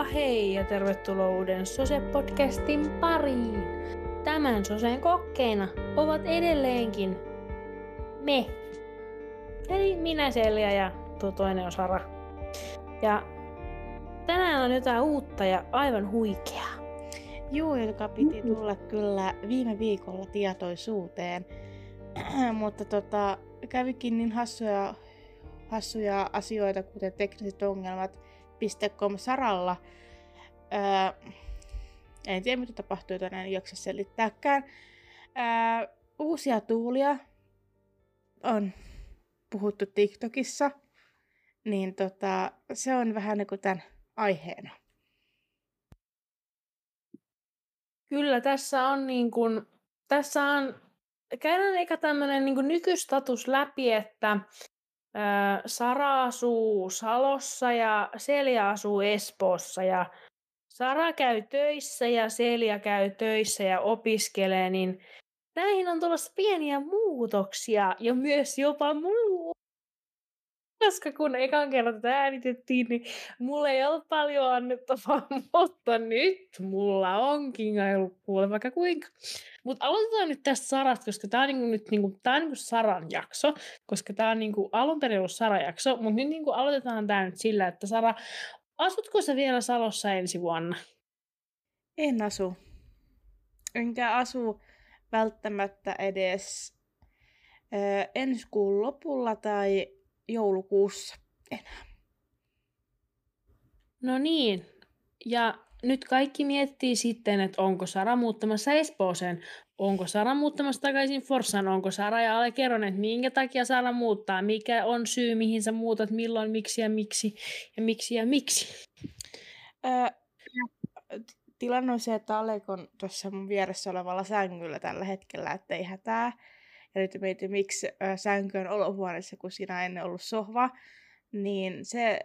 Heippa hei ja tervetuloa uuden Sose-podcastin pariin. Tämän Sosen kokkeina ovat edelleenkin me. Eli minä Selja ja tuo toinen on Sara. Ja tänään on jotain uutta ja aivan huikeaa. Juu, joka piti tulla kyllä viime viikolla tietoisuuteen. Mutta tota, kävikin niin hassuja, hassuja asioita, kuten tekniset ongelmat saralla. Öö, en tiedä, mitä tapahtui, tänään en jaksa selittääkään. Öö, uusia tuulia on puhuttu TikTokissa, niin tota, se on vähän niin kuin tämän aiheena. Kyllä, tässä on niin kuin, tässä on, käydään eikä tämmöinen niin nykystatus läpi, että Sara asuu Salossa ja Selja asuu Espoossa ja Sara käy töissä ja Selja käy töissä ja opiskelee, niin näihin on tulossa pieniä muutoksia ja myös jopa muu koska kun ekan kerran tätä äänitettiin, niin mulla ei ollut paljon annettavaa, mutta nyt mulla onkin ollut kuule vaikka kuinka. Mutta aloitetaan nyt tästä Sarasta, koska tämä on niinku nyt niinku, tää on niinku Saran jakso, koska tämä on niinku alun perin ollut Saran jakso, mutta nyt niinku aloitetaan tämä nyt sillä, että Sara, asutko sä vielä Salossa ensi vuonna? En asu. Enkä asu välttämättä edes ö, ensi kuun lopulla tai joulukuussa enää. No niin. Ja nyt kaikki miettii sitten, että onko Sara muuttamassa Espooseen, onko Sara muuttamassa takaisin Forssan, onko Sara ja Ale kerron, että minkä takia Sara muuttaa, mikä on syy, mihin sä muutat, milloin, miksi ja miksi ja miksi ja miksi. Öö, tilanne on se, että Alek on tuossa mun vieressä olevalla sängyllä tällä hetkellä, että ei hätää. Ja nyt mietin, miksi sänky on olohuoneessa, kun siinä ennen ollut sohva. Niin se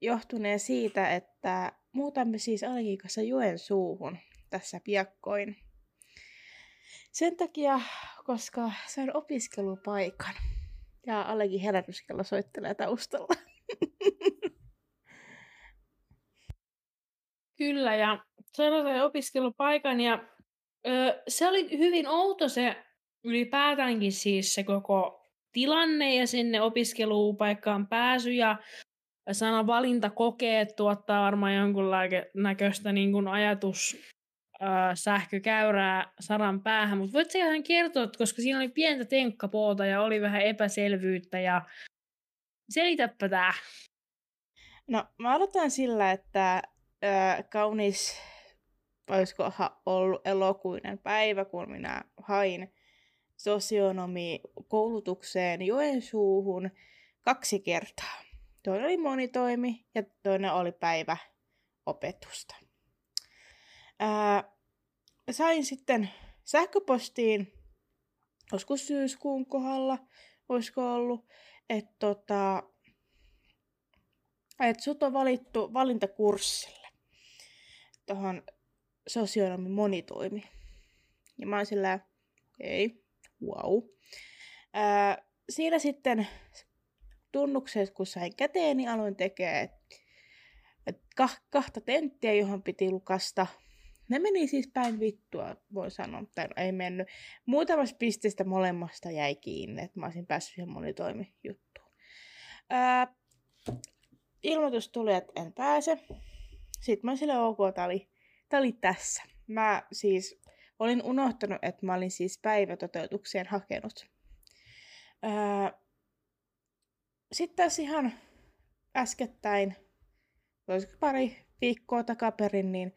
johtunee siitä, että muutamme siis kanssa joen suuhun tässä piakkoin. Sen takia, koska se on opiskelupaikan. Ja Alekin herätyskello soittelee taustalla. Kyllä, ja se on opiskelupaikan, ja ö, se oli hyvin outo se ylipäätäänkin siis se koko tilanne ja sinne opiskelupaikkaan pääsy ja sana valintakokeet tuottaa varmaan jonkunlaista niin kuin ajatus äh, sähkökäyrää Saran päähän, mutta voit ihan kertoa, koska siinä oli pientä tenkkapoota ja oli vähän epäselvyyttä ja selitäpä tää. No mä aloitan sillä, että äh, kaunis, olisiko ollut elokuinen päivä, kun minä hain sosionomi koulutukseen Joensuuhun kaksi kertaa. Toinen oli monitoimi ja toinen oli päiväopetusta. Ää, sain sitten sähköpostiin, joskus syyskuun kohdalla, olisiko ollut, että tota, et sut on valittu valintakurssille tuohon sosionomi monitoimi. Ja mä oon sillä, okei, okay, wow. Ää, siinä sitten tunnukset, kun sain käteen, niin aloin tekemään kah- kahta tenttiä, johon piti lukasta. Ne meni siis päin vittua, voi sanoa, tai ei mennyt. Muutamasta pisteestä molemmasta jäi kiinni, että mä olisin päässyt siihen monitoimijuttuun. Ilmoitus tuli, että en pääse. Sitten mä sille ok, tää oli, tää oli tässä. Mä siis Olin unohtanut, että mä olin siis päivätoteutukseen hakenut. Ää, sitten taas ihan äskettäin, olisiko pari viikkoa takaperin, niin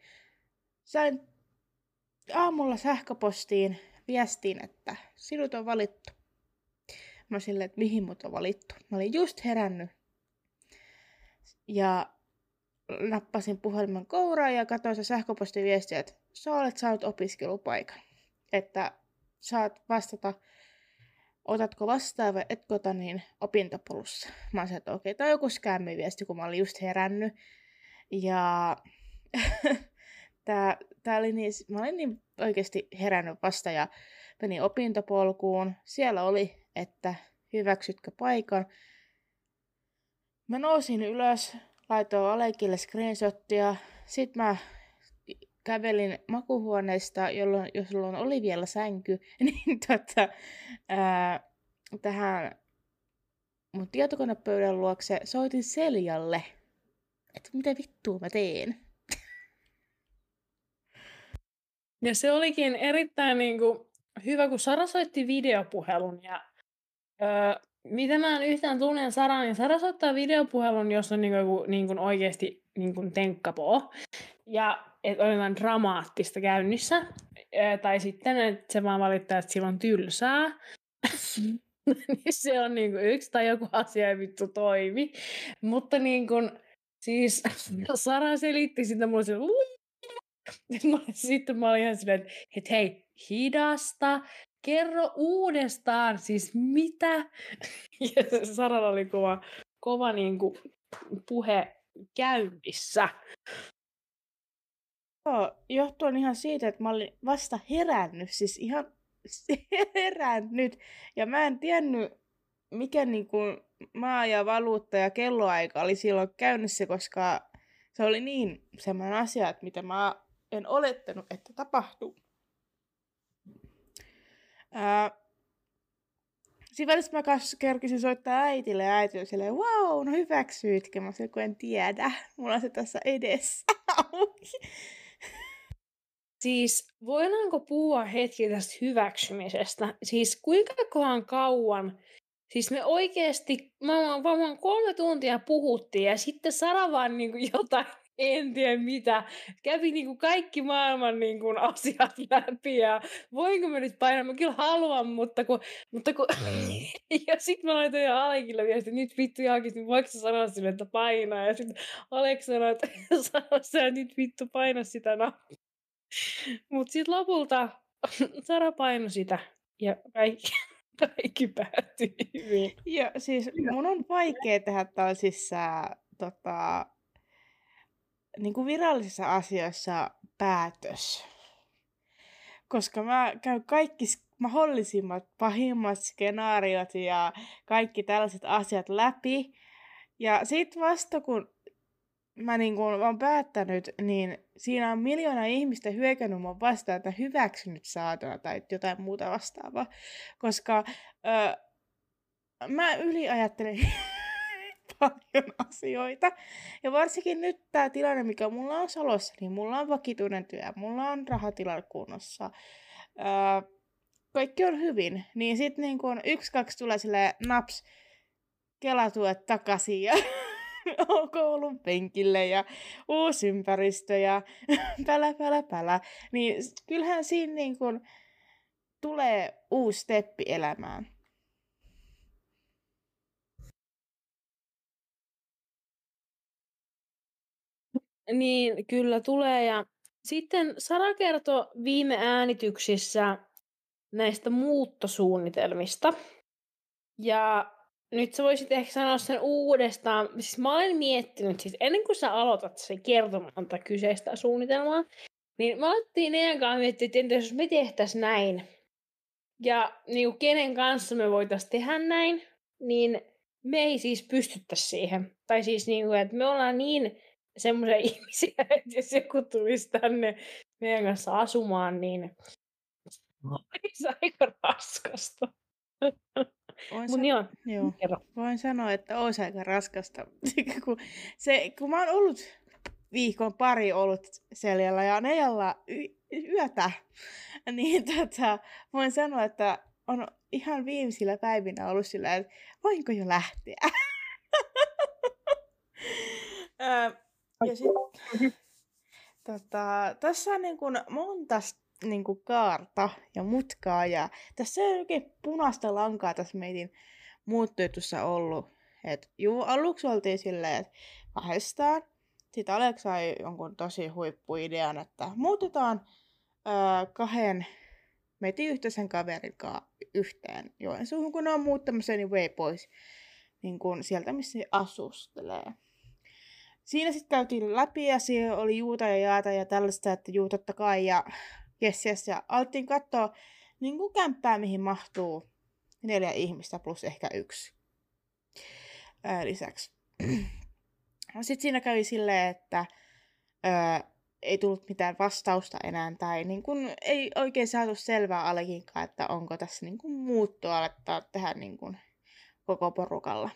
sain aamulla sähköpostiin viestiin, että sinut on valittu. Mä silleen, että mihin mut on valittu. Mä olin just herännyt. Ja nappasin puhelimen kouraan ja katsoin se sähköpostiviestiä, että sä olet saanut opiskelupaikan. Että saat vastata, otatko vastaan vai etkö ota niin opintopolussa. Mä sanoin, että okei, okay, on joku skämmiviesti, kun mä olin just herännyt. Ja tää, tää oli niin, mä olin niin oikeasti herännyt vasta ja menin opintopolkuun. Siellä oli, että hyväksytkö paikan. Mä nousin ylös, laitoin Alekille screenshottia. Sitten mä kävelin makuhuoneesta, jolloin, jolloin oli vielä sänky, niin tota, ää, tähän mun tietokonepöydän luokse soitin Seljalle, että mitä vittua mä teen. Ja se olikin erittäin niin kuin, hyvä, kun Sara soitti videopuhelun ja öö, mitä mä en yhtään tunne Sara, niin Sara soittaa videopuhelun, jos on niin kuin, niin kuin oikeasti niin kuin tenkkapoo. Ja että on jotain dramaattista käynnissä. Tai sitten, että se vaan valittaa, että sillä on tylsää. niin se on niin kuin yksi tai joku asia ei vittu toimi. Mutta niin kuin, siis Sara selitti sitä mulle se, sitten mä olin ihan silleen, että hei, hidasta, kerro uudestaan, siis mitä? Ja Saralla oli kova, kova niin kuin, puhe käynnissä. Joo, johtuen ihan siitä, että mä olin vasta herännyt, siis ihan herännyt. Ja mä en tiennyt, mikä niin kuin maa ja valuutta ja kelloaika oli silloin käynnissä, koska se oli niin semmoinen asia, että mitä mä en olettanut, että tapahtuu. Ää, Siinä välissä mä kerkisin soittaa äitille ja äiti silleen, wow, no hyväksyitkö? Mä sanoin, kun en tiedä. Mulla on se tässä edessä Siis voidaanko puhua hetki tästä hyväksymisestä? Siis kuinka kohan kauan? Siis me oikeasti, mä varmaan kolme tuntia puhuttiin ja sitten Sara vaan niin kuin jotain, en tiedä mitä, kävi niin kuin kaikki maailman niin kuin asiat läpi ja voinko mä nyt painaa, mä kyllä haluan, mutta kun, mutta kun... ja sitten mä laitoin jo Alekille viesti, nyt vittu Jaakis, niin voiko sä sanoa sille, että painaa? Ja sitten Alek sanoi, että sä nyt vittu paina sitä nappia. Mutta sitten lopulta Sara painoi sitä ja kaikki, kaikki päättyi hyvin. Joo, siis mun on vaikea tehdä tällaisissa tota, niin kuin virallisissa asioissa päätös. Koska mä käyn kaikki mahdollisimmat pahimmat skenaariot ja kaikki tällaiset asiat läpi. Ja sitten vasta kun mä niin kun olen päättänyt, niin siinä on miljoona ihmistä hyökännyt mun vastaan, että hyväksynyt saatana tai jotain muuta vastaavaa. Koska öö, mä yliajattelen paljon asioita. Ja varsinkin nyt tämä tilanne, mikä mulla on Salossa, niin mulla on vakituinen työ, mulla on rahatilanne kunnossa. Öö, kaikki on hyvin. Niin sitten niin kun yksi, kaksi tulee sille naps, kelatuet takaisin ja koulun penkille ja uusi ympäristö ja pälä, pälä, pälä. Niin kyllähän siinä niin kun tulee uusi steppi elämään. Niin, kyllä tulee. Ja sitten Sara kertoi viime äänityksissä näistä muuttosuunnitelmista. Ja nyt sä voisit ehkä sanoa sen uudestaan. Siis mä olen miettinyt, siis ennen kuin sä aloitat sen kertomaan tätä kyseistä suunnitelmaa, niin mä aloittiin Nean kanssa miettiä, että entä jos me tehtäisiin näin, ja niin kuin kenen kanssa me voitaisiin tehdä näin, niin me ei siis pystyttäisi siihen. Tai siis niin kuin, että me ollaan niin semmoisia ihmisiä, että jos joku tulisi tänne meidän kanssa asumaan, niin olisi aika raskasta. Voin, san- joo, joo. Voin sanoa, että olisi aika raskasta. kun, se, kun mä oon ollut viikon pari ollut seljällä ja Neijalla y- yötä, niin tota, voin sanoa, että on ihan viimeisillä päivinä ollut sillä, että voinko jo lähteä. ja sit, tota, tässä on niin kuin monta niin kuin kaarta ja mutkaa. Ja tässä ei oikein punaista lankaa tässä meidän muuttojutussa ollut. Et juu, aluksi oltiin silleen, että kahdestaan. Sitten Alex sai jonkun tosi huippuidean, että muutetaan öö, kahden metin yhteisen kaverin kanssa yhteen Joensuuhun, kun ne on muuttamassa niin way pois niin kun sieltä, missä se asustelee. Siinä sitten käytiin läpi ja siellä oli juuta ja jaata ja tällaista, että juu totta kai ja Yes, yes. Ja alettiin katsoa niin kuin kämppää, mihin mahtuu neljä ihmistä plus ehkä yksi ää, lisäksi. sitten siinä kävi silleen, että öö, ei tullut mitään vastausta enää, tai niin kun, ei oikein saatu selvää Alekinkaan, että onko tässä niin kun, muuttoa alettaa tehdä niin kun, koko porukalla.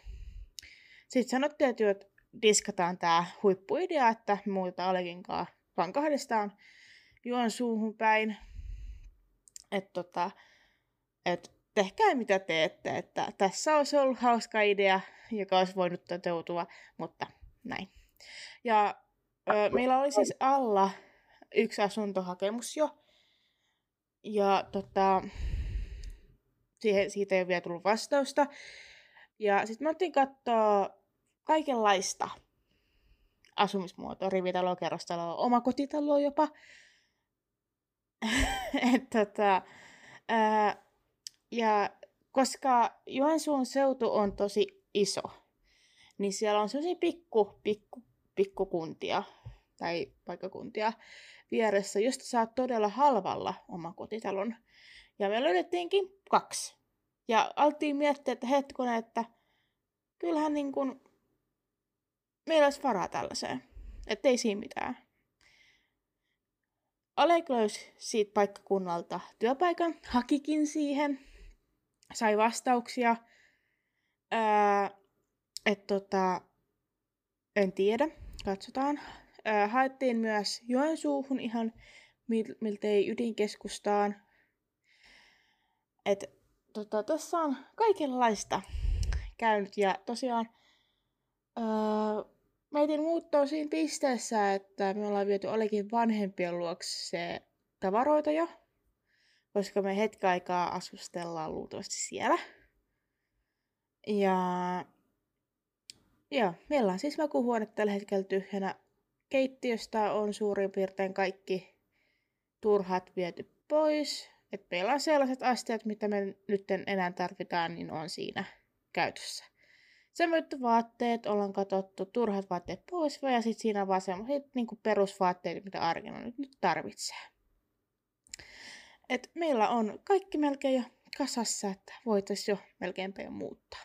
Sitten sanottiin, että diskataan tämä huippuidea, että muuta Alekinkaan vaan kahdestaan juon suuhun päin. Että tota, et tehkää mitä teette, että tässä olisi ollut hauska idea, joka olisi voinut toteutua, mutta näin. Ja ö, meillä oli siis alla yksi asuntohakemus jo. Ja tota, siihen, siitä ei ole vielä tullut vastausta. Ja sitten me otin katsoa kaikenlaista asumismuotoa, rivitalo, kerrostalo, omakotitalo jopa. Et tota, ää, ja koska Joensuun seutu on tosi iso, niin siellä on sellaisia pikku, pikku, pikkukuntia tai paikkakuntia vieressä, josta saa todella halvalla omakotitalon. Ja me löydettiinkin kaksi. Ja altiin miettiä, että hetkinen, että kyllähän niin kuin meillä olisi varaa tällaiseen. Että ei siinä mitään. Alek löysi siitä paikkakunnalta työpaikan, hakikin siihen, sai vastauksia. Että tota, en tiedä, katsotaan. Öö, haettiin myös Joensuuhun ihan mil- miltei ydinkeskustaan. Et, tota, tässä on kaikenlaista käynyt ja tosiaan öö, meitin muuttoa siinä pisteessä, että me ollaan viety olikin vanhempien luokse tavaroita jo, koska me hetken aikaa asustellaan luultavasti siellä. Ja Joo, meillä on siis makuhuone tällä hetkellä tyhjänä. Keittiöstä on suurin piirtein kaikki turhat viety pois. Et meillä on sellaiset astiat, mitä me nyt enää tarvitaan, niin on siinä käytössä. Semmoiset vaatteet ollaan katsottu, turhat vaatteet pois, ja sitten siinä on vaan semmoiset niin perusvaatteet, mitä arkena nyt, nyt tarvitsee. Et meillä on kaikki melkein jo kasassa, että voitaisiin jo melkeinpä jo muuttaa.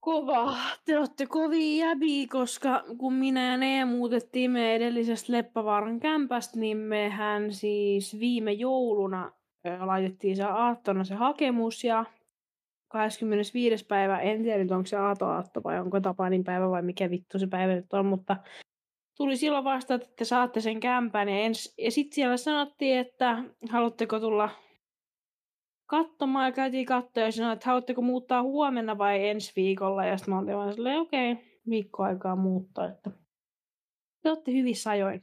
Kova. Te olette kovia jäbiä, koska kun minä ja ne muutettiin me edellisestä Leppävaaran kämpästä, niin mehän siis viime jouluna laitettiin se aattona se hakemus ja 25. päivä, en tiedä onko se aatoaatto vai onko Tapanin päivä vai mikä vittu se päivä nyt on, mutta tuli silloin vasta, että te saatte sen kämpän ja, ens, ja sitten siellä sanottiin, että haluatteko tulla katsomaan ja käytiin katsoa ja sanoin, että haluatteko muuttaa huomenna vai ensi viikolla. Ja sitten mä olin vaan silleen, okei, okay, viikko aikaa muuttaa. Että te olette hyvissä ajoin.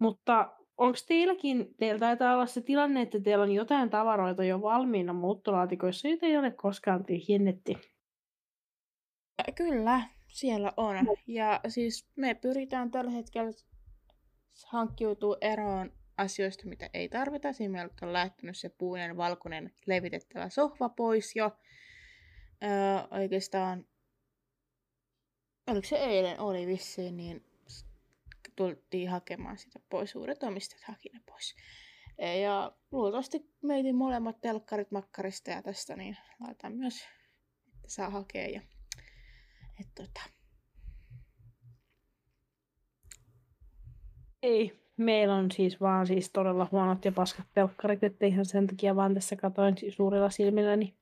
Mutta onko teilläkin, teillä taitaa olla se tilanne, että teillä on jotain tavaroita jo valmiina muuttolaatikoissa, joita ei ole koskaan tyhjennetty? Kyllä, siellä on. Ja siis me pyritään tällä hetkellä hankkiutuu eroon asioista, mitä ei tarvita. Siinä meillä on lähtenyt se puinen, valkoinen, levitettävä sohva pois jo. Öö, oikeastaan, oliko se eilen, oli vissiin, niin tultiin hakemaan sitä pois. Uudet omistajat haki ne pois. E, ja luultavasti meitin molemmat telkkarit makkarista ja tästä, niin laitan myös, että saa hakea. Ja, et, tota. Ei, Meillä on siis vaan siis todella huonot ja paskat telkkarit, että ihan sen takia vaan tässä katoin suurilla silmilläni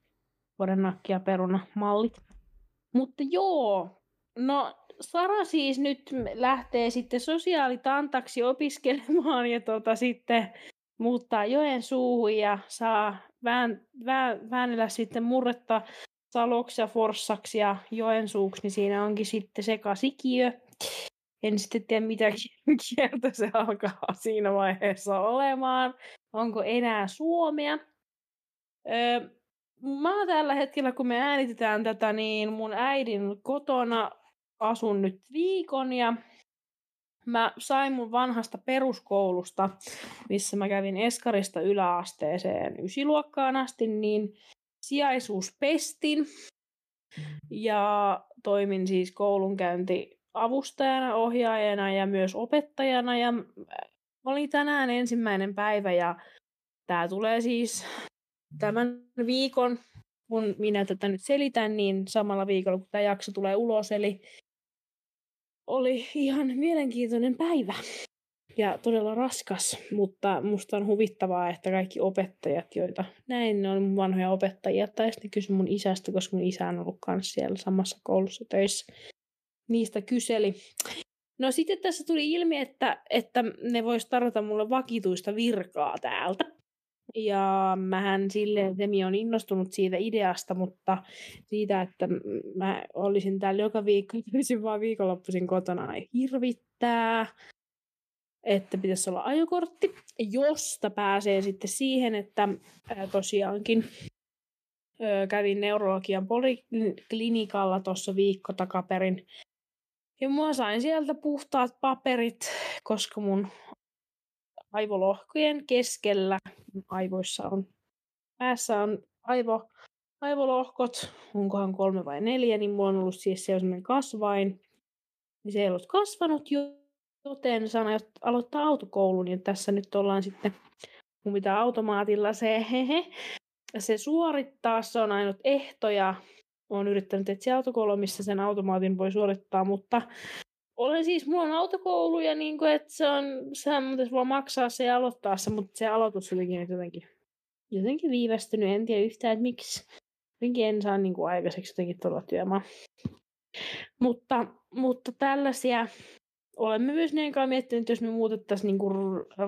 vuodennakki ja peruna mallit. Mutta joo, no Sara siis nyt lähtee sitten sosiaalitantaksi opiskelemaan ja tota sitten muuttaa joen suuhun ja saa vään, vään, väännellä sitten murretta Saloksi ja Forssaksi ja Joensuuksi, niin siinä onkin sitten sekasikiö en sitten tiedä mitä kieltä se alkaa siinä vaiheessa olemaan. Onko enää suomea? Öö, mä oon tällä hetkellä, kun me äänitetään tätä, niin mun äidin kotona asun nyt viikon ja mä sain mun vanhasta peruskoulusta, missä mä kävin Eskarista yläasteeseen ysiluokkaan asti, niin sijaisuuspestin. Ja toimin siis koulunkäynti avustajana, ohjaajana ja myös opettajana. Ja oli tänään ensimmäinen päivä ja tämä tulee siis tämän viikon kun minä tätä nyt selitän, niin samalla viikolla, kun tämä jakso tulee ulos, eli oli ihan mielenkiintoinen päivä ja todella raskas, mutta musta on huvittavaa, että kaikki opettajat, joita näin, ne on mun vanhoja opettajia, tai sitten kysy mun isästä, koska mun isä on ollut kanssa siellä samassa koulussa töissä. Niistä kyseli. No sitten tässä tuli ilmi, että, että ne vois tarjota mulle vakituista virkaa täältä. Ja mähän silleen, Demi on innostunut siitä ideasta, mutta siitä, että mä olisin täällä joka viikko, olisin vaan viikonloppuisin kotona, ei hirvittää että pitäisi olla ajokortti, josta pääsee sitten siihen, että tosiaankin kävin neurologian poliklinikalla tuossa viikko takaperin. Ja mä sain sieltä puhtaat paperit, koska mun aivolohkojen keskellä aivoissa on, päässä on aivo, aivolohkot, onkohan kolme vai neljä, niin mulla on ollut siis sellainen kasvain. Niin se ei ollut kasvanut jo, joten sana aloittaa autokoulun, niin tässä nyt ollaan sitten, mun pitää automaatilla se, hehe, se suorittaa, se on ainut ehto ja olen yrittänyt etsiä autokoulua, missä sen automaatin voi suorittaa, mutta olen siis, mulla on autokoulu ja niin kuin, että se on, sehän pitäisi voi maksaa se ja aloittaa se, mutta se aloitus olikin jotenkin, jotenkin viivästynyt, en tiedä yhtään, että miksi. Jotenkin en saa niin kuin aikaiseksi jotenkin tuolla työmaa. Mutta, mutta tällaisia olemme myös niin kanssa miettineet, että jos me muutettaisiin niin kuin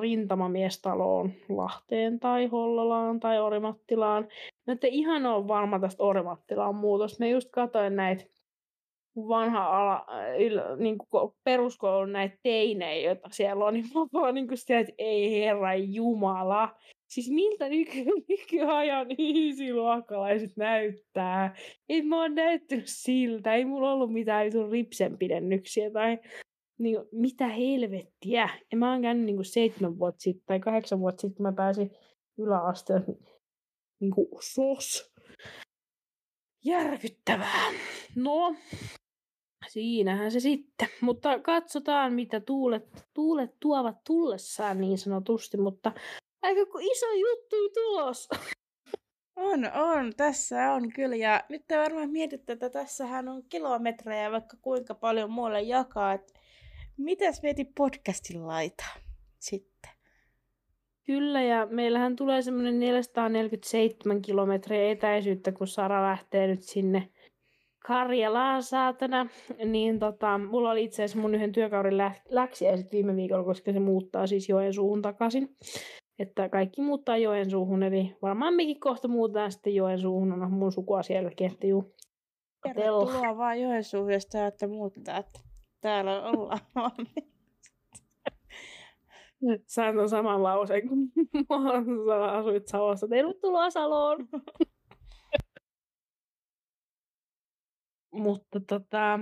rintamamiestaloon Lahteen tai Hollolaan tai Orimattilaan. No, että ihan on varma tästä Orimattilaan muutosta. Me just katsoin näitä vanha ala, niin kuin peruskoulun näitä teinejä, joita siellä on, niin mä vaan niin kuin sitä, että ei herra Jumala. Siis miltä nyky, nykyajan ihmisiluokkalaiset näyttää? Ei mä oon näyttänyt siltä, ei mulla ollut mitään ripsenpidennyksiä tai niin kuin, mitä helvettiä. Ja mä oon käynyt niin kuin seitsemän vuotta sitten tai kahdeksan vuotta sitten, kun mä pääsin yläasteelle niin kuin sos. Järkyttävää. No, siinähän se sitten. Mutta katsotaan, mitä tuulet, tuulet tuovat tullessaan niin sanotusti, mutta aika iso juttu tulos. On, on. Tässä on kyllä. Ja nyt te varmaan mietitte, että tässähän on kilometrejä vaikka kuinka paljon muulle jakaa. Että Mitäs mieti podcastin laita sitten? Kyllä, ja meillähän tulee semmoinen 447 kilometriä etäisyyttä, kun Sara lähtee nyt sinne Karjalaan saatana. Niin tota, mulla oli itse asiassa mun yhden työkauden lä- läksiäiset viime viikolla, koska se muuttaa siis Joensuuhun takaisin. Että kaikki muuttaa Joensuuhun, eli varmaan mekin kohta muutetaan sitten Joensuuhun, on mun sukua siellä juu. Tervetuloa vaan Joensuuhun, jos te olette muuttaa. Että täällä ollaan Sä on saman lauseen kuin mä asuit Salossa. Tervetuloa Saloon! Mutta tota,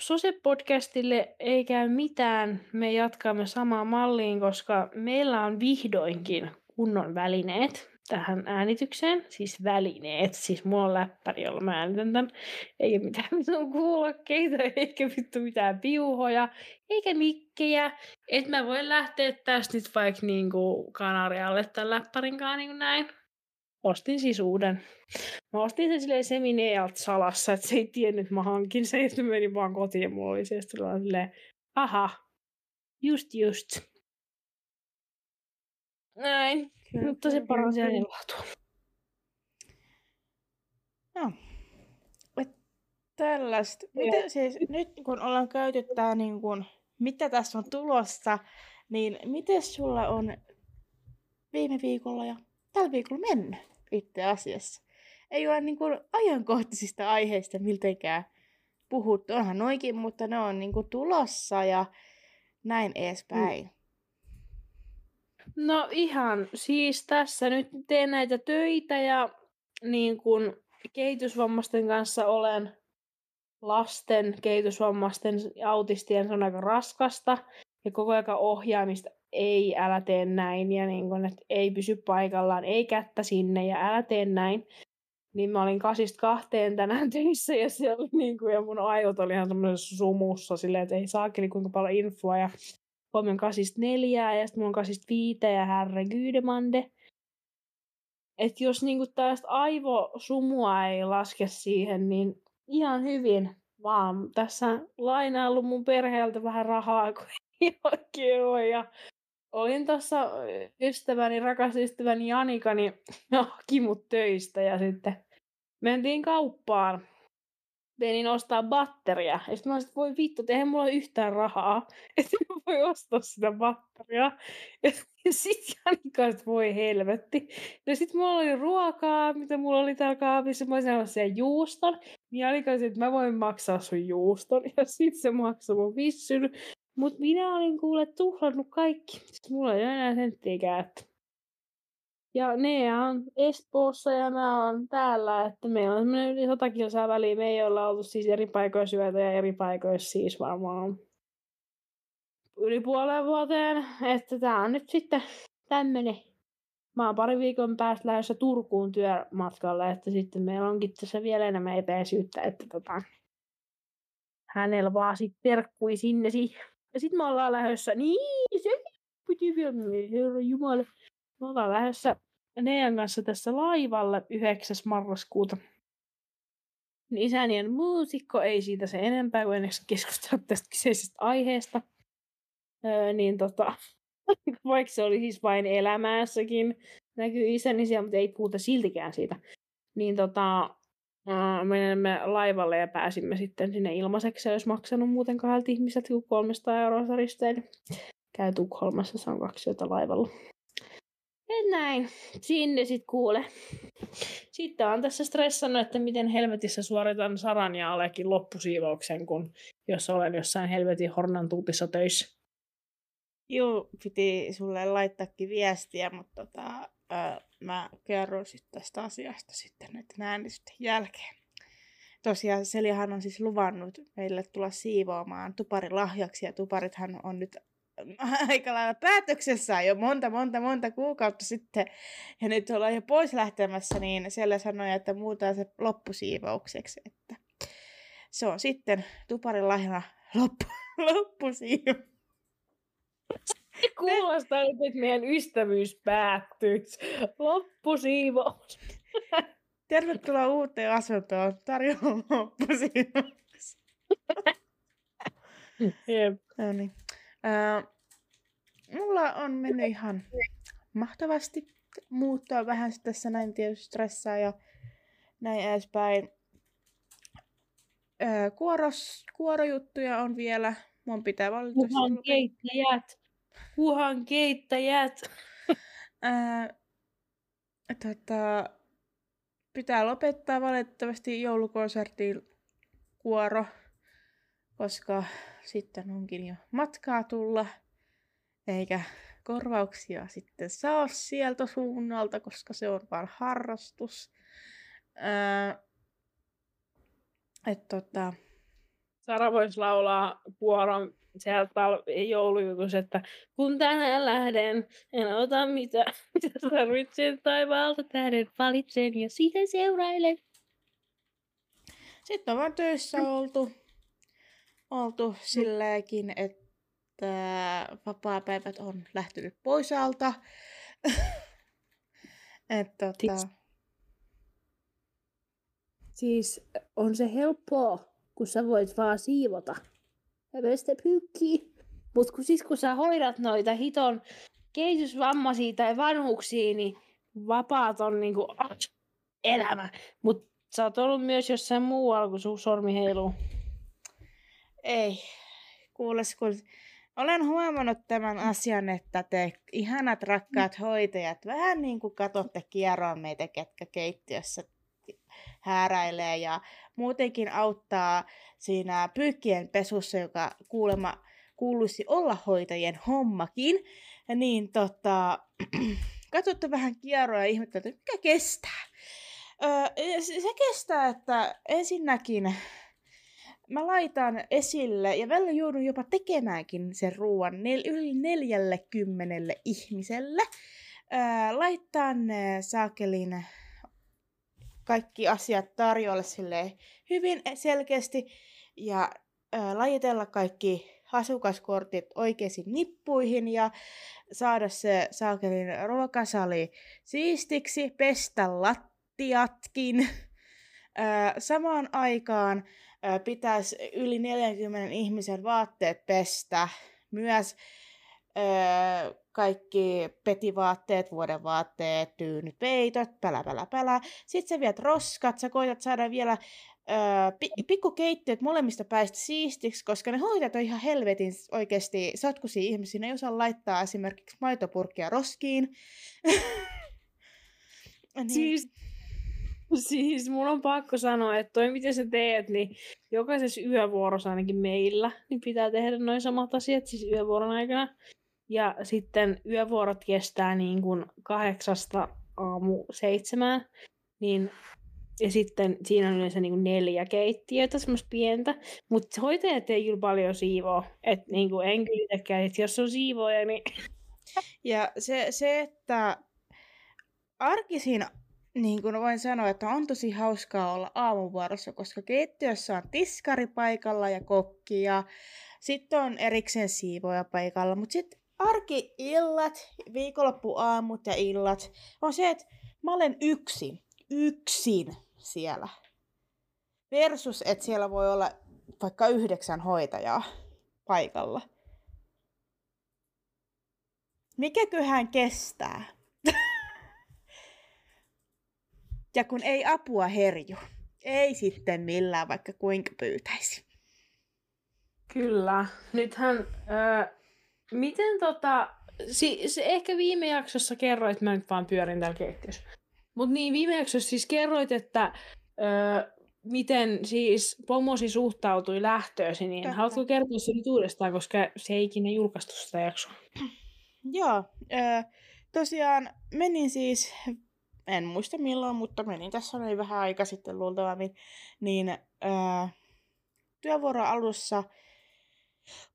Sose-podcastille ei käy mitään. Me jatkamme samaan malliin, koska meillä on vihdoinkin kunnon välineet tähän äänitykseen. Siis välineet. Siis mulla on läppäri, jolla mä äänitän tämän. Eikä mitään mitään kuulokkeita, eikä vittu mitään piuhoja, eikä mikkejä. Et mä voin lähteä tästä nyt vaikka niinku Kanarialle tämän läppärinkaan niin näin. Ostin siis uuden. Mä ostin sen silleen seminealt salassa, että se ei tiennyt, että mä hankin sen. Ja menin vaan kotiin ja mulla oli se silleen, aha, just just. Näin. Kyllä, Mutta se paransi äänenlaatua. No. Tällaista. Miten siis, nyt kun ollaan käyty tää niin kun, mitä tässä on tulossa, niin miten sulla on viime viikolla ja tällä viikolla mennyt itse asiassa? Ei ole niin kuin ajankohtaisista aiheista miltenkään puhuttu. Onhan noikin, mutta ne on niin kuin tulossa ja näin edespäin. Mm. No ihan, siis tässä nyt teen näitä töitä ja niin kun kehitysvammaisten kanssa olen lasten, kehitysvammaisten, autistien, se on aika raskasta ja koko ajan ohjaamista ei, älä tee näin ja niin kun, että ei pysy paikallaan, ei kättä sinne ja älä tee näin. Niin mä olin kasista kahteen tänään töissä ja siellä oli niin kuin, ja mun aivot oli ihan semmoisessa sumussa silleen, että ei saakeli kuinka paljon infoa ja huomenna kasista neljää ja sitten mulla on kasista viitä ja herre Gydemande. että jos niinku tällaista aivosumua ei laske siihen, niin ihan hyvin vaan tässä lainaillut mun perheeltä vähän rahaa, kun ei oikein ole. Ja olin tuossa ystäväni, rakas ystäväni Janika, niin mut töistä ja sitten mentiin kauppaan menin ostaa batteria. Ja sitten mä olisin, voi vittu, eihän mulla ole yhtään rahaa. Että mä voi ostaa sitä batteria. Ja sitten Janika, että voi helvetti. Ja sitten mulla oli ruokaa, mitä mulla oli täällä kaapissa. Mä olisin sen juuston. Niin Janika että mä voin maksaa sun juuston. Ja sitten se maksoi mun vissyn. Mutta minä olin kuule tuhlannut kaikki. Sitten mulla ei enää senttiäkään. Ja ne on Espoossa ja mä oon täällä, että meillä on semmoinen yli 100 kilsaa väliä. Me ei olla oltu siis eri paikoissa yötä ja eri paikoissa siis varmaan yli puoleen vuoteen. Että tää on nyt sitten tämmönen. Mä oon pari viikon päästä lähdössä Turkuun työmatkalle, että sitten meillä onkin tässä vielä enemmän etäisyyttä, että tota, hänellä vaan sitten terkkui sinne. Ja sitten me ollaan lähdössä, niin se piti vielä, herra jumala. Me ollaan lähdössä Nean kanssa tässä laivalle 9. marraskuuta. Niin isäni on muusikko, ei siitä se enempää kuin ennen keskustella tästä kyseisestä aiheesta. Öö, niin tota, vaikka se oli siis vain elämässäkin, näkyy isäni siellä, mutta ei puhuta siltikään siitä. Niin tota, menemme laivalle ja pääsimme sitten sinne ilmaiseksi, jos maksanut muuten kahdelta ihmiseltä kuin 300 euroa risteily. Käy Tukholmassa, se on kaksi yötä laivalla. Et näin. Sinne sit kuule. Sitten on tässä stressannut, että miten helvetissä suoritan Saran ja Alekin loppusiivouksen, kun jos olen jossain helvetin hornan tuutissa töissä. Joo, piti sulle laittaakin viestiä, mutta tota, ää, mä kerron sitten tästä asiasta sitten näiden äänestysten jälkeen. Tosiaan Selihan on siis luvannut meille tulla siivoamaan tuparin lahjaksi, ja tuparithan on nyt aika lailla päätöksessä jo monta, monta, monta kuukautta sitten, ja nyt ollaan jo pois lähtemässä, niin siellä sanoi, että muutaan se loppusiivoukseksi, että se on sitten tuparin lahjana loppu, loppusiivo. Kuulostaa että meidän ystävyys päättyy. Loppusiivous. Tervetuloa uuteen asuntoon. Tarjolla loppusiivous. Jep. No niin. Ää, mulla on mennyt ihan mahtavasti muuttaa vähän tässä näin tietysti stressaa ja näin edespäin. Ää, kuoros, kuorojuttuja on vielä. Mun pitää valitettavasti... Kuhan keittäjät. Kuhan keittäjät. Ää, tota, pitää lopettaa valitettavasti joulukonsertin kuoro koska sitten onkin jo matkaa tulla, eikä korvauksia sitten saa sieltä suunnalta, koska se on vain harrastus. Ää, et tota... Sara voisi laulaa kuoron sieltä joulujutus, että kun tänään lähden, en ota mitä, mitä tarvitsen taivaalta tähden, valitsen ja sitä seurailen. Sitten on vaan töissä oltu oltu silleenkin, että vapaa-päivät on lähtenyt pois alta. että tota... Siis on se helppoa, kun sä voit vaan siivota ja pestä pyykkiä. Mut kun siis kun sä hoidat noita hiton kehitysvammaisia tai vanhuksia, niin vapaat on niinku elämä. Mut sä oot ollut myös jossain muualla, kun sun sormi heiluu. Ei. Kuules, kun olen huomannut tämän asian, että te ihanat rakkaat hoitajat vähän niin kuin katsotte kierroon meitä, ketkä keittiössä hääräilee ja muutenkin auttaa siinä pyykkien pesussa, joka kuulemma kuuluisi olla hoitajien hommakin. Ja niin tota, katsotte vähän kierroa ja ihmettelette, mikä kestää. Öö, se kestää, että ensinnäkin mä laitan esille, ja välillä joudun jopa tekemäänkin sen ruoan nel- yli neljälle kymmenelle ihmiselle. Ää, laittaa ne saakelin kaikki asiat tarjolle sille hyvin selkeästi ja ää, lajitella kaikki asukaskortit oikeisiin nippuihin ja saada se saakelin ruokasali siistiksi, pestä lattiatkin. Samaan aikaan pitäisi yli 40 ihmisen vaatteet pestä. Myös kaikki petivaatteet, vuodenvaatteet, tyynyt, peitot, pälä, pälä, pälä. Sitten sä viet roskat, sä koitat saada vielä öö, pikkukeittiöt molemmista päistä siistiksi, koska ne hoitajat on ihan helvetin oikeasti sotkuisia ihmisiä. Ne ei osaa laittaa esimerkiksi maitopurkkia roskiin. niin. Siis Siis mun on pakko sanoa, että toi miten sä teet, niin jokaisessa yövuorossa ainakin meillä, niin pitää tehdä noin samat asiat siis yövuoron aikana. Ja sitten yövuorot kestää niin kuin kahdeksasta aamu seitsemään, niin ja sitten siinä on yleensä niin kuin neljä keittiötä, semmoista pientä. Mutta hoitajat ei kyllä paljon siivoa. Että niin kuin en kyllä että jos on siivoja, niin... Ja se, se että arkisin niin kuin voin sanoa, että on tosi hauskaa olla aamuvuorossa, koska keittiössä on tiskari paikalla ja kokki ja sitten on erikseen siivoja paikalla. Mutta sitten arki-illat, viikonloppuaamut ja illat on se, että mä olen yksin. Yksin siellä. Versus, että siellä voi olla vaikka yhdeksän hoitajaa paikalla. Mikäköhän kestää? ja kun ei apua herju. Ei sitten millään, vaikka kuinka pyytäisi. Kyllä. Nythän, äh, miten tota, si, se ehkä viime jaksossa kerroit, mä nyt vaan pyörin täällä keittiössä. Mutta niin, viime jaksossa siis kerroit, että öö, miten siis pomosi suhtautui lähtöösi, niin Totta. haluatko kertoa se nyt uudestaan, koska se ei ikinä julkaistu sitä jaksoa? Joo, öö, tosiaan menin siis, en muista milloin, mutta menin tässä oli vähän aika sitten luultavasti, niin öö, työvuoro alussa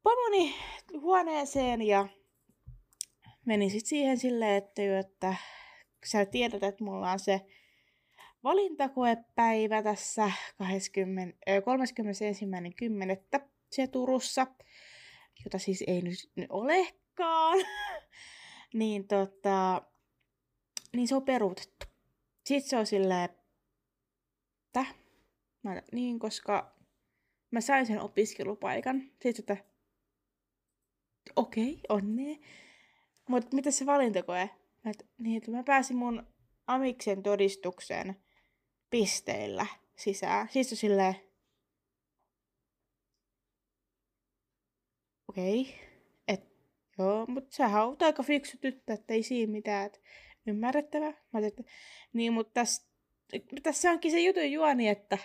pomoni huoneeseen ja menin sitten siihen silleen, että, että sä tiedät, että mulla on se valintakoepäivä tässä 20, 31.10. se Turussa, jota siis ei nyt olekaan, niin, tota, niin se on peruutettu. Sitten se on silleen, että niin, koska mä sain sen opiskelupaikan. Sitten että okei, okay, onnea. Mutta mitä se valintakoe? Et, niin, että mä pääsin mun amiksen todistuksen pisteillä sisään. Siis on silleen, okei, okay. joo, mutta sä oot aika fiksu tyttö, että ei siinä mitään, että ymmärrettävä. Mä että, niin, mutta tässä, tässä onkin se jutun juoni, että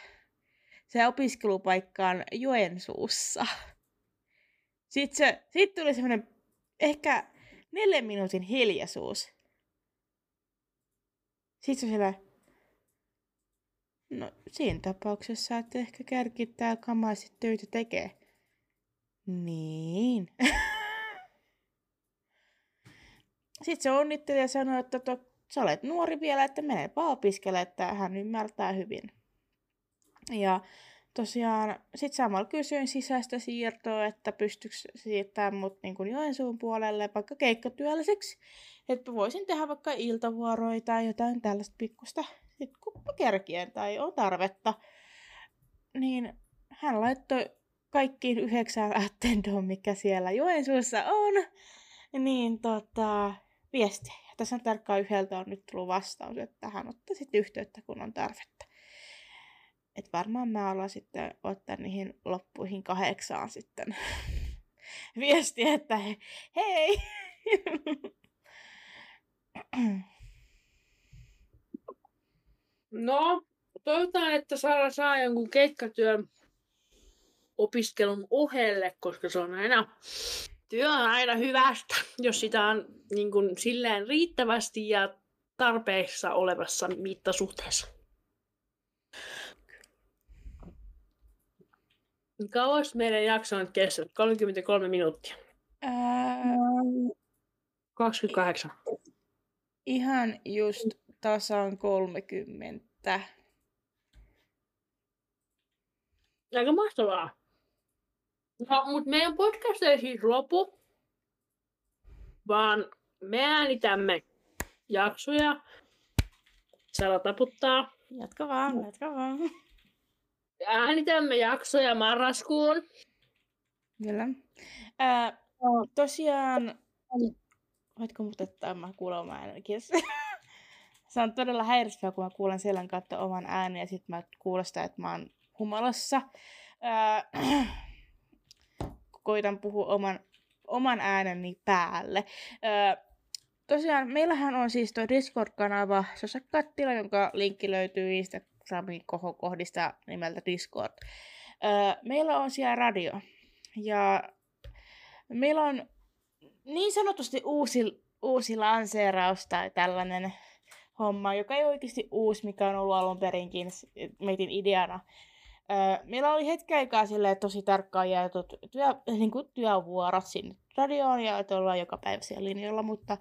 se opiskelupaikka on Joensuussa. Sitten, se, sitten tuli semmoinen ehkä neljän minuutin hiljaisuus. Sitten se siellä, no siinä tapauksessa, että ehkä kärkittää kamaa sitten töitä tekee. Niin. sitten se onnitteli ja sanoi, että to, sä olet nuori vielä, että menee vaan opiskele, että hän ymmärtää hyvin. Ja tosiaan sitten samalla kysyin sisäistä siirtoa, että pystyykö siirtämään mut niin kuin Joensuun puolelle vaikka keikkatyölliseksi. Että voisin tehdä vaikka iltavuoroja tai jotain tällaista pikkusta, sit kun kerkien tai on tarvetta. Niin hän laittoi kaikkiin yhdeksään attendoon, mikä siellä Joensuussa on, niin tota, viestiä. Ja tässä on tarkkaan yhdeltä on nyt tullut vastaus, että hän ottaa sitten yhteyttä, kun on tarvetta. Et varmaan mä alan sitten ottaa niihin loppuihin kahdeksaan sitten viestiä, että he, hei! No, toivotaan, että Sara saa jonkun keikkatyön opiskelun ohelle, koska se on aina, työ on aina hyvästä, jos sitä on niin kuin, silleen riittävästi ja tarpeessa olevassa mittasuhteessa. Kauas meidän jakso on kestänyt? 33 minuuttia. Ää... 28. Ihan just tasan 30. Aika mahtavaa. No, mutta meidän podcast ei siis lopu, vaan me äänitämme jaksoja. Sara taputtaa. Jatka vaan, jatka vaan. Äänitämme jaksoja marraskuun. Kyllä. Ää, tosiaan, voitko mut ottaa mä kuulemaan ainakin? Se on todella häiritsevää, kun mä kuulen selän kautta oman äänen ja sitten mä kuulostan, että mä oon humalassa. Ää, koitan puhua oman, oman ääneni päälle. Ää, tosiaan, meillähän on siis tuo Discord-kanava Sosa Kattila, jonka linkki löytyy Instagramin kohokohdista nimeltä Discord. Ää, meillä on siellä radio. Ja meillä on niin sanotusti uusi, uusi lanseeraus tai tällainen homma, joka ei oikeasti uusi, mikä on ollut alun perinkin meitin ideana. Meillä oli hetken aikaa silleen, tosi tarkkaan jaetut työ, niin kuin työvuorot sinne radioon ja että ollaan joka päivä siellä linjalla, mutta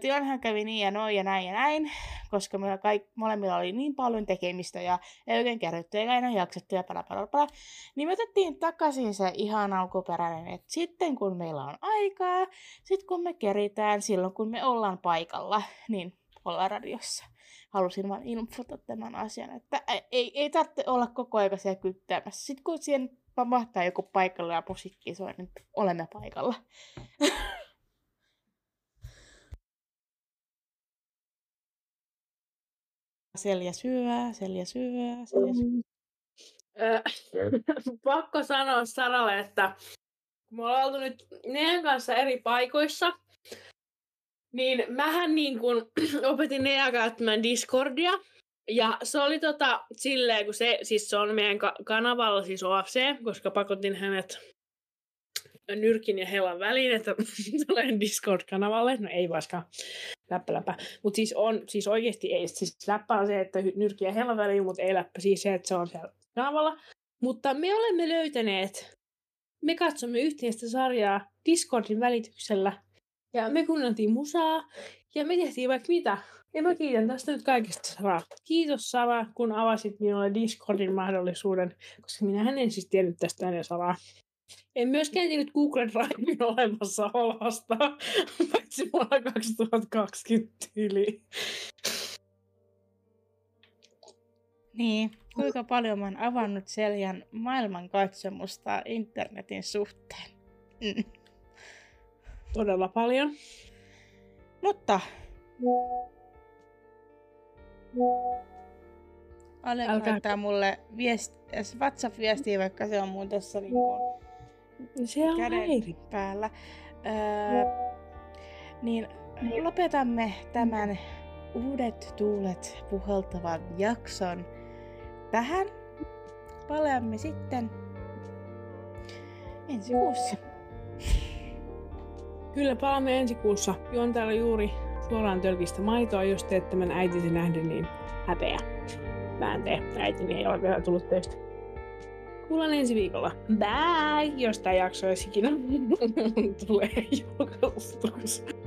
tilannehan kävi niin ja noin ja näin ja näin, koska meillä kaik, molemmilla oli niin paljon tekemistä ja ei oikein kerrottu eikä enää jaksettu ja pala, pala, pala. Niin me otettiin takaisin se ihan alkuperäinen, että sitten kun meillä on aikaa, sitten kun me keritään, silloin kun me ollaan paikalla, niin olla radiossa. Halusin vaan infota tämän asian, että ei, ei tarvitse olla koko ajan siellä kyttäämässä. Sitten kun siihen pamahtaa joku paikalla ja musiikki soi, niin olemme paikalla. Selja syö, Selja syö, Selja syö. Pakko sanoa Saralle, että me ollaan oltu nyt Nean kanssa eri paikoissa, niin mähän niin kun opetin Nea käyttämään Discordia. Ja se oli tota silleen, kun se, siis se on meidän ka- kanavalla siis OFC, koska pakotin hänet nyrkin ja helan väliin, että tulee Discord-kanavalle. No ei vaikka läppä läppä. Mutta siis on, siis oikeasti ei. Siis läppä on se, että nyrkin ja helan väliin, mutta ei läppä siis se, että se on siellä kanavalla. Mutta me olemme löytäneet, me katsomme yhteistä sarjaa Discordin välityksellä ja me kuunneltiin musaa ja me tehtiin vaikka mitä. Ja mä kiitän tästä nyt kaikesta Sara. Kiitos Sara, kun avasit minulle Discordin mahdollisuuden, koska minä en siis tiennyt tästä ennen Saraa. En myöskään tiennyt Google Drivein olemassaolosta, paitsi vuonna 2020 yli. Niin, kuinka paljon mä oon avannut Seljan maailmankatsomusta internetin suhteen. Mm. Todella paljon. Mutta... Ale Älkää... laittaa mulle viest... WhatsApp-viestiä, vaikka se on mun tässä niin kuin se on käden häiri. päällä. Öö, niin lopetamme tämän uudet tuulet puhaltavan jakson tähän. Palaamme sitten ensi kuussa. Kyllä palaamme ensi kuussa. Juon täällä juuri suoraan tölkistä maitoa, jos teet tämän äitisi nähden, niin häpeä. Mä en tee. Äitini ei ole vielä tullut töistä. Kuullaan ensi viikolla. Bye! Jos tää jakso olisi ikinä tulee julkaistuksi.